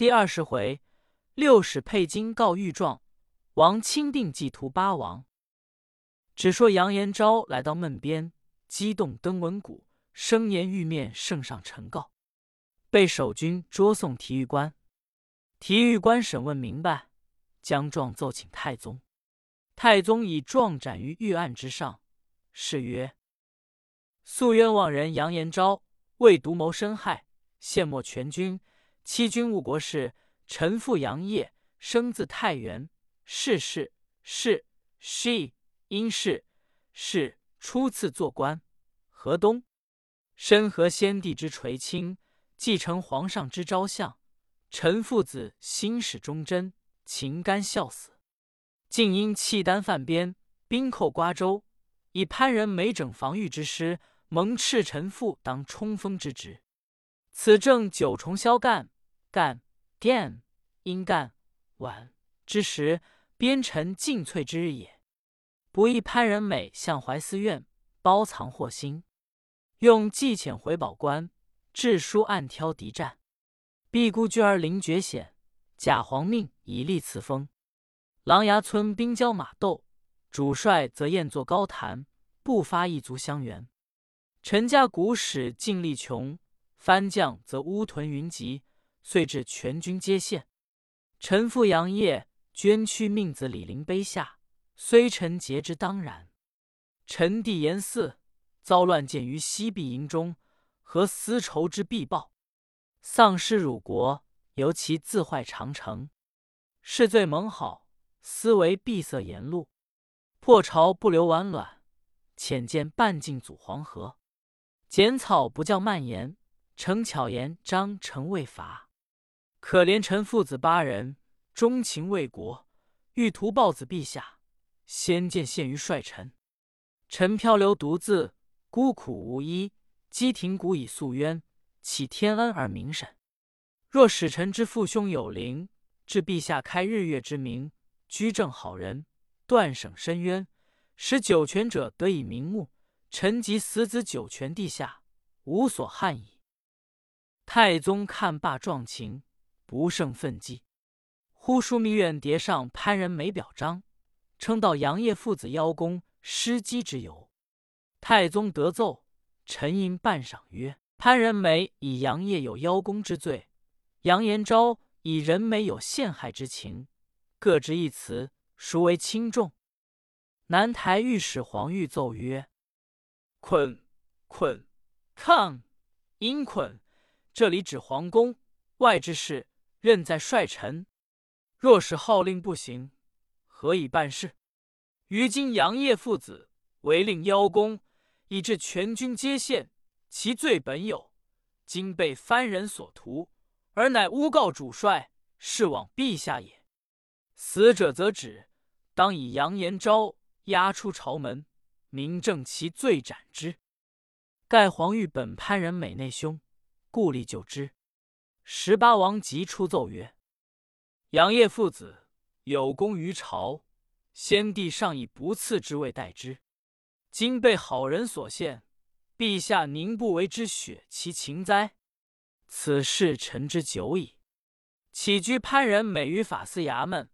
第二十回，六使佩金告御状，王钦定计图八王。只说杨延昭来到闷边，激动登文谷，声言欲面圣上陈告，被守军捉送提狱官。提狱官审问明白，将状奏请太宗。太宗以状斩于御案之上，是曰：“素冤枉人杨延昭为独谋深害，陷没全军。”欺君误国事，臣父杨业，生自太原，世世是 she 因氏是初次做官，河东身合先帝之垂青，继承皇上之昭相。臣父子心始忠贞，情甘孝死，竟因契丹犯边，兵寇瓜州，以潘仁美整防御之师，蒙斥臣父当冲锋之职。此正九重霄干。干殿阴干晚之时，边臣尽瘁之日也。不意潘仁美向怀寺院包藏祸心，用计遣回保官，致书暗挑敌战。必孤居而临绝险，假皇命以立此封。狼牙村兵交马斗，主帅则宴坐高谈，不发一卒相援。陈家古使尽力穷，番将则乌屯云集。遂至全军皆陷。臣父杨业捐躯命子李陵碑下，虽臣节之当然。臣弟严嗣遭乱箭于西壁营中，何丝绸之必报？丧失辱国，由其自坏长城。是罪蒙好，思为闭塞言路。破巢不留完卵，浅见半径阻黄河。剪草不教蔓延，成巧言章程未伐。可怜臣父子八人，忠情为国，欲图报子陛下。先见献于帅臣，臣漂流独自，孤苦无依，积庭谷以诉冤，岂天恩而明审？若使臣之父兄有灵，至陛下开日月之明，居正好人，断省深渊，使九泉者得以瞑目，臣及死子九泉地下，无所憾矣。太宗看罢状情。不胜愤激，忽枢密院叠上潘仁美表彰，称道杨业父子邀功，失机之由。太宗得奏，沉吟半晌曰：潘仁美以杨业有邀功之罪，杨延昭以仁美有陷害之情，各执一词，孰为轻重？南台御史黄玉奏曰：捆捆抗因捆，这里指皇宫外之事。任在帅臣，若是号令不行，何以办事？于今杨业父子违令邀功，以致全军皆陷，其罪本有，今被藩人所屠，而乃诬告主帅，是往陛下也。死者则止，当以杨延昭押出朝门，明正其罪，斩之。盖皇玉本潘仁美内兄，故立就之。十八王即出奏曰：“杨业父子有功于朝，先帝尚以不赐之位待之。今被好人所陷，陛下宁不为之雪其情哉？此事臣之久矣。起居潘仁美于法司衙门，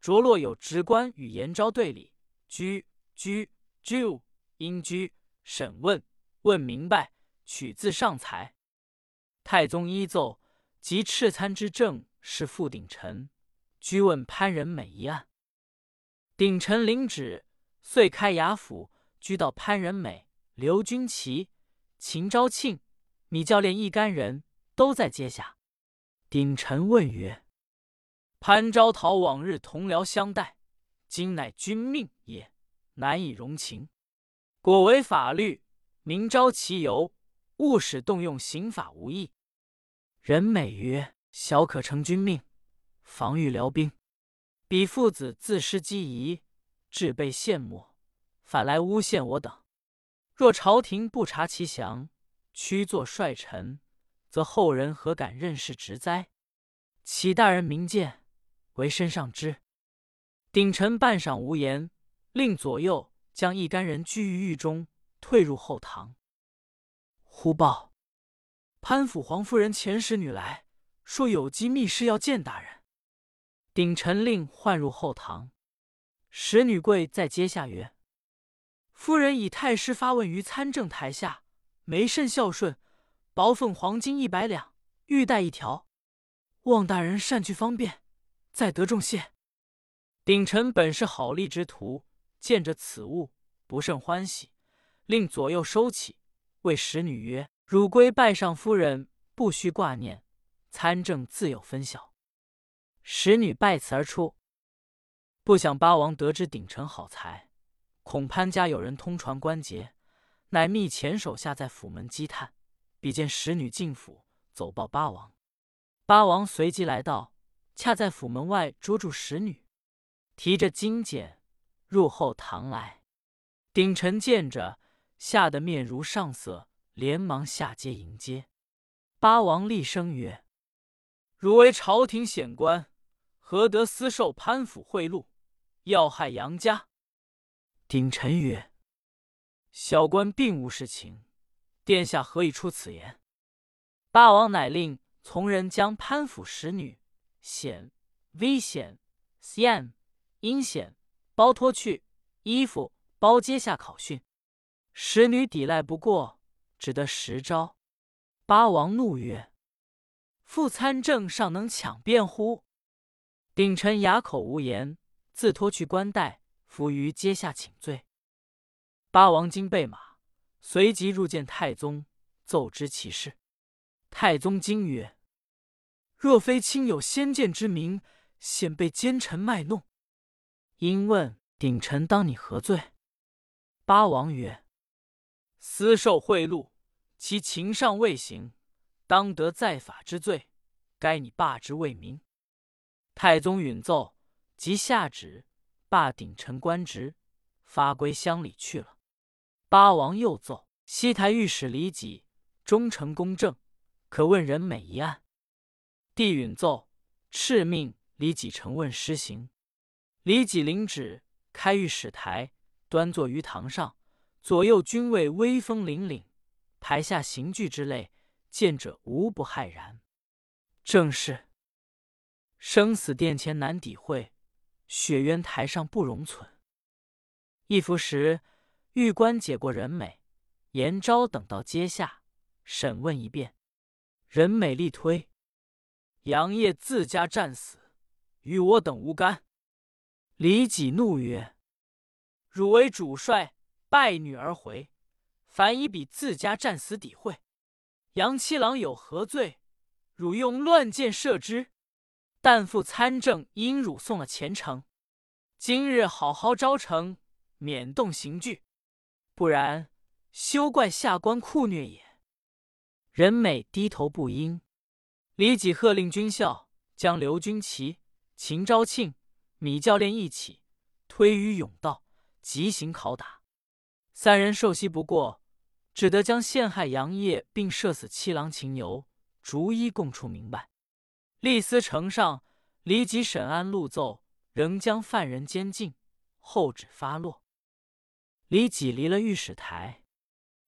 着落有职官与延昭对立，居居居应居审问，问明白，取自上才。太宗依奏。”及赤参之政是副鼎臣，居问潘仁美一案。鼎臣领旨，遂开衙府，居到潘仁美、刘军奇、秦昭庆、米教练一干人都在阶下。鼎臣问曰：“潘昭讨往日同僚相待，今乃君命也，难以容情。果违法律，明朝其由，勿使动用刑法无益。”人美曰：“小可承君命，防御辽兵。彼父子自失机宜，致被陷没，反来诬陷我等。若朝廷不察其详，屈作帅臣，则后人何敢任事职哉？启大人明鉴，为身上之。”鼎臣半晌无言，令左右将一干人拘于狱中，退入后堂。忽报。潘府黄夫人遣使女来，说有机密事要见大人。鼎臣令唤入后堂，使女跪在阶下曰：“夫人以太师发问于参政台下，没甚孝顺，薄奉黄金一百两，玉带一条，望大人善去方便，再得重谢。”鼎臣本是好利之徒，见着此物不甚欢喜，令左右收起，谓使女曰：“汝归拜上夫人，不须挂念，参政自有分晓。”使女拜辞而出。不想八王得知鼎臣好才，恐潘家有人通传关节，乃密遣手下在府门积探，比见使女进府，走报八王。八王随即来到，恰在府门外捉住使女。提着金简入后堂来，鼎臣见着，吓得面如上色，连忙下阶迎接。八王厉声曰：“汝为朝廷显官，何得私受潘府贿赂，要害杨家？”鼎臣曰：“小官并无实情，殿下何以出此言？”八王乃令从人将潘府使女显、危险、险。阴险，包脱去衣服，包阶下考训。使女抵赖不过，只得十招。八王怒曰：“副参政尚能抢辩乎？”鼎臣哑口无言，自脱去冠带，伏于阶下请罪。八王惊备马，随即入见太宗，奏知其事。太宗惊曰：“若非卿有先见之明，显被奸臣卖弄。”因问鼎臣当你何罪？八王曰：“私受贿赂，其情尚未行，当得在法之罪。该你罢之为民。”太宗允奏，即下旨罢鼎臣官职，发归乡里去了。八王又奏西台御史李己忠诚公正，可问人每一案。帝允奏，敕命李己成问施行。李己领旨，开御史台，端坐于堂上，左右军卫威风凛凛，台下刑具之类，见者无不骇然。正是生死殿前难抵会，雪渊台上不容存。一服时，狱官解过人美、严昭等到阶下审问一遍，人美力推杨业自家战死，与我等无干。李己怒曰：“汝为主帅，败女而回，反以彼自家战死抵会。杨七郎有何罪？汝用乱箭射之。但复参政，因汝送了前程。今日好好招成，免动刑具，不然休怪下官酷虐也。”人美低头不应。李己喝令军校将刘军旗、秦昭庆。米教练一起推于甬道，急行拷打。三人受袭不过，只得将陷害杨业并射死七郎秦牛逐一供出明白。立司呈上，李己审案录奏，仍将犯人监禁，后旨发落。李己离了御史台。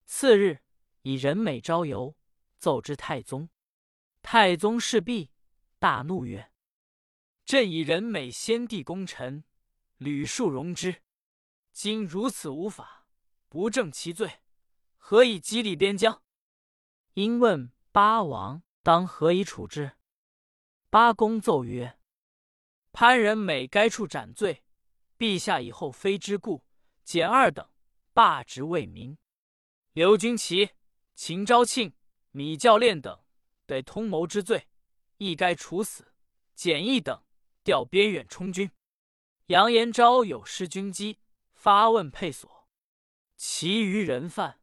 次日，以人美招游，奏之太宗。太宗事毕，大怒曰。朕以人美先帝功臣，屡数容之。今如此无法，不正其罪，何以激励边疆？因问八王当何以处置？八公奏曰：潘仁美该处斩罪。陛下以后非之故，减二等，罢职为民。刘军旗、秦昭庆、米教练等得通谋之罪，亦该处死，减一等。调边远充军，杨延昭有失军机，发问配所，其余人犯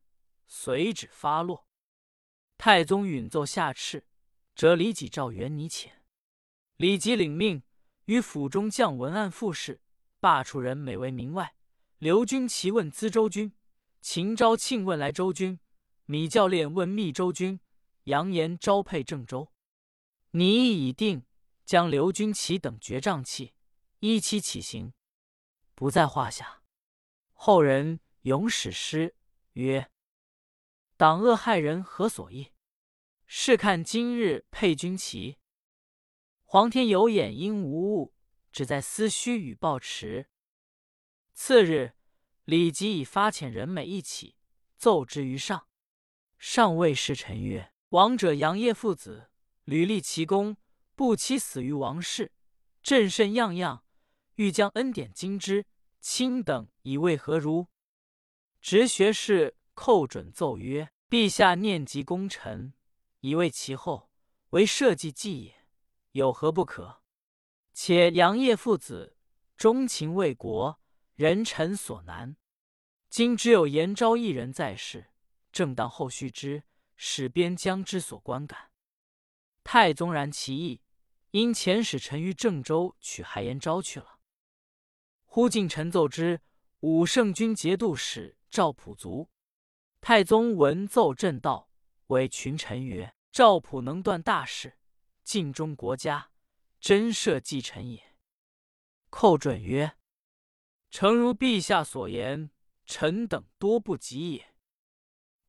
随旨发落。太宗允奏下敕，折李己诏元拟遣。李吉领命，于府中将文案副事，罢黜人每为民外。刘军旗问资州军，秦昭庆问来州军，米教练问密州军，杨延昭配郑州。拟议已定。将刘军旗等绝瘴气，依期起行，不在话下。后人咏史诗曰：“党恶害人何所异？试看今日配军旗，皇天有眼应无物，只在思虚与报迟。次日，李吉以发遣人美一起，奏之于上。上谓侍臣曰：“王者杨业父子，屡立奇功，不期死于王室，朕甚样样，欲将恩典经之。卿等以为何如？”直学士寇准奏曰：“陛下念及功臣，以为其后，为社稷计也，有何不可？且杨业父子钟情为国，人臣所难。今只有颜昭一人在世。”正当后续之，使边疆之所观感。太宗然其意，因遣使臣于郑州取害延昭去了。忽进臣奏之，武圣军节度使赵普卒。太宗闻奏，震道，谓群臣曰：“赵普能断大事，尽忠国家，真社稷臣也。”寇准曰：“诚如陛下所言，臣等多不及也。”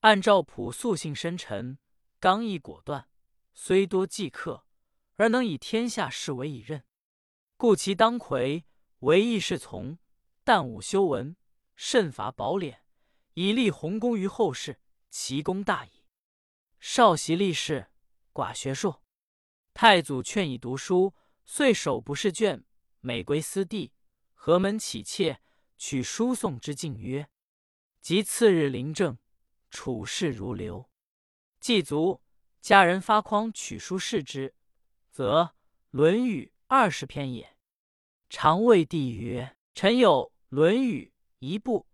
按赵普素性深沉，刚毅果断，虽多忌客，而能以天下事为己任，故其当魁唯义是从，但武修文，慎伐宝敛，以立洪功于后世，其功大矣。少习历士，寡学术。太祖劝以读书，遂手不释卷，每归私地，何门启切，取书送之，敬曰：“及次日临政。”处事如流，祭足，家人发筐取书视之，则《论语》二十篇也。常谓帝曰：“臣有《论语》一部，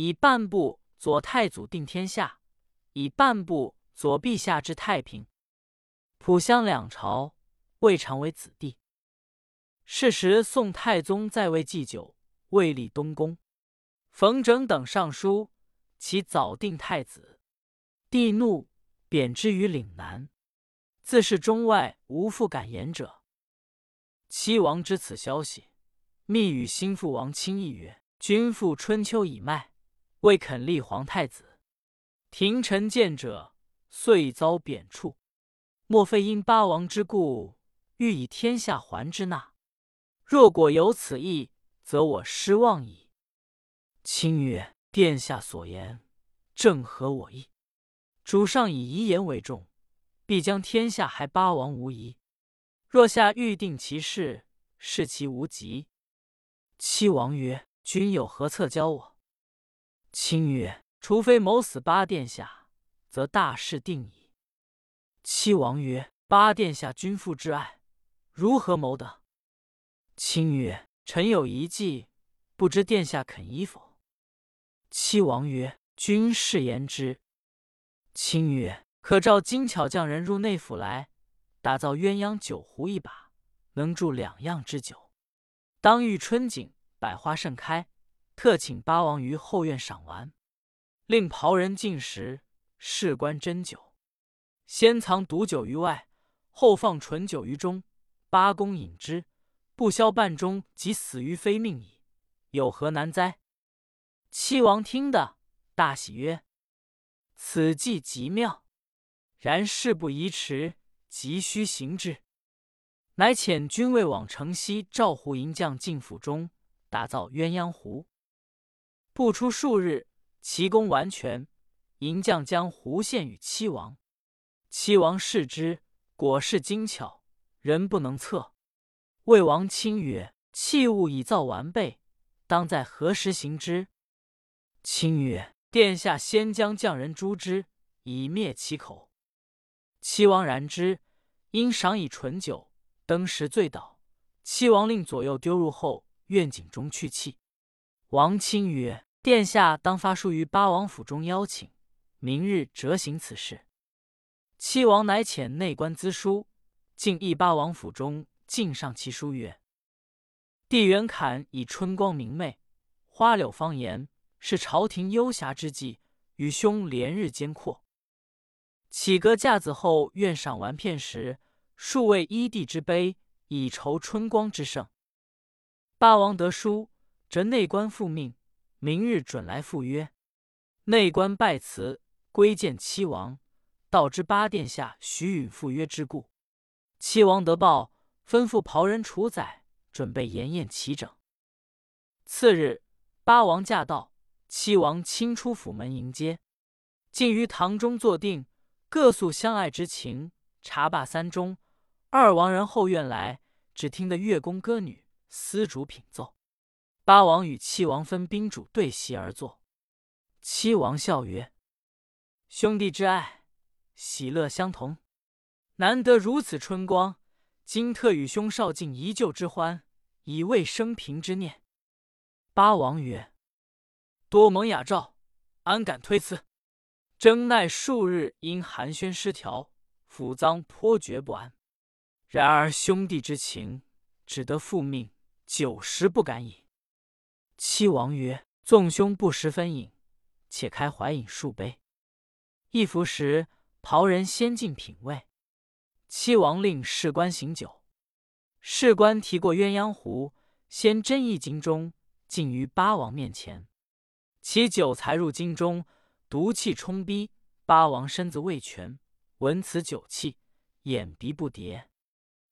以半部佐太祖定天下，以半部佐陛下治太平。浦襄两朝，未尝为子弟。是时宋太宗在位祭酒，未立东宫，冯整等上书。”其早定太子，帝怒，贬之于岭南。自是中外无复敢言者。七王知此消息，密与心腹王钦议曰：“君父春秋已迈，未肯立皇太子。廷臣见者，遂遭贬黜。莫非因八王之故，欲以天下还之纳？若果有此意，则我失望矣。”钦曰。殿下所言正合我意，主上以遗言为重，必将天下还八王无疑。若下欲定其事，视其无极。七王曰：“君有何策教我？”卿曰：“除非谋死八殿下，则大事定矣。”七王曰：“八殿下君父之爱，如何谋得？”卿曰：“臣有一计，不知殿下肯依否？”七王曰：“君试言之。”卿曰：“可召精巧匠人入内府来，打造鸳鸯酒壶一把，能铸两样之酒。当遇春景，百花盛开，特请八王于后院赏玩，令袍人进食，事关真酒。先藏毒酒于外，后放醇酒于中，八公饮之，不消半钟，即死于非命矣。有何难哉？”七王听得大喜，曰：“此计极妙，然事不宜迟，急需行之。”乃遣军卫往城西赵胡银将进府中打造鸳鸯壶。不出数日，其功完全。银将将壶献与七王，七王视之，果是精巧，人不能测。魏王卿曰：“器物已造完备，当在何时行之？”卿曰：“殿下先将匠人诛之，以灭其口。”七王然之，因赏以醇酒，登时醉倒。七王令左右丢入后院井中去气。王卿曰：“殿下当发书于八王府中邀请，明日折行此事。”七王乃遣内官咨书，进诣八王府中，敬上其书曰：“帝元侃以春光明媚，花柳芳颜。”是朝廷幽暇之际，与兄连日兼阔。起阁架子后，愿赏玩片时，数位依帝之碑，以酬春光之盛。八王得书，则内官复命，明日准来赴约。内官拜辞，归见七王，道知八殿下许允赴约之故。七王得报，吩咐袍人处宰，准备筵宴齐整。次日，八王驾到，七王亲出府门迎接，尽于堂中坐定，各诉相爱之情。茶罢三钟，二王人后院来，只听得乐工歌女，丝竹品奏。八王与七王分宾主对席而坐。七王笑曰：“兄弟之爱，喜乐相同，难得如此春光。今特与兄少尽一旧之欢，以慰生平之念。”八王曰：“多蒙雅照，安敢推辞？征奈数日因寒暄失调，府脏颇觉不安。然而兄弟之情，只得复命，久时不敢饮。”七王曰：“纵兄不识分饮，且开怀饮数杯。”一服时，袍人先进品味。七王令士官行酒，士官提过鸳鸯壶，先斟一斤中，敬于八王面前。其酒才入京中，毒气冲逼，八王身子未全，闻此酒气，眼鼻不迭。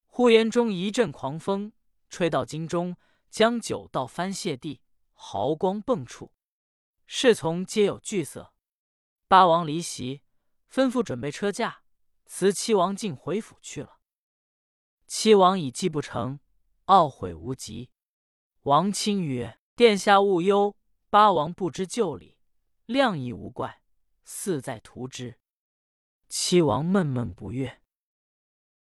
呼延中一阵狂风，吹到京中，将酒倒翻泻地。毫光迸出，侍从皆有惧色。八王离席，吩咐准备车驾，辞七王进回府去了。七王已计不成，懊悔无极。王亲曰：“殿下勿忧，八王不知旧礼，量亦无怪，似在图之。”七王闷闷不悦。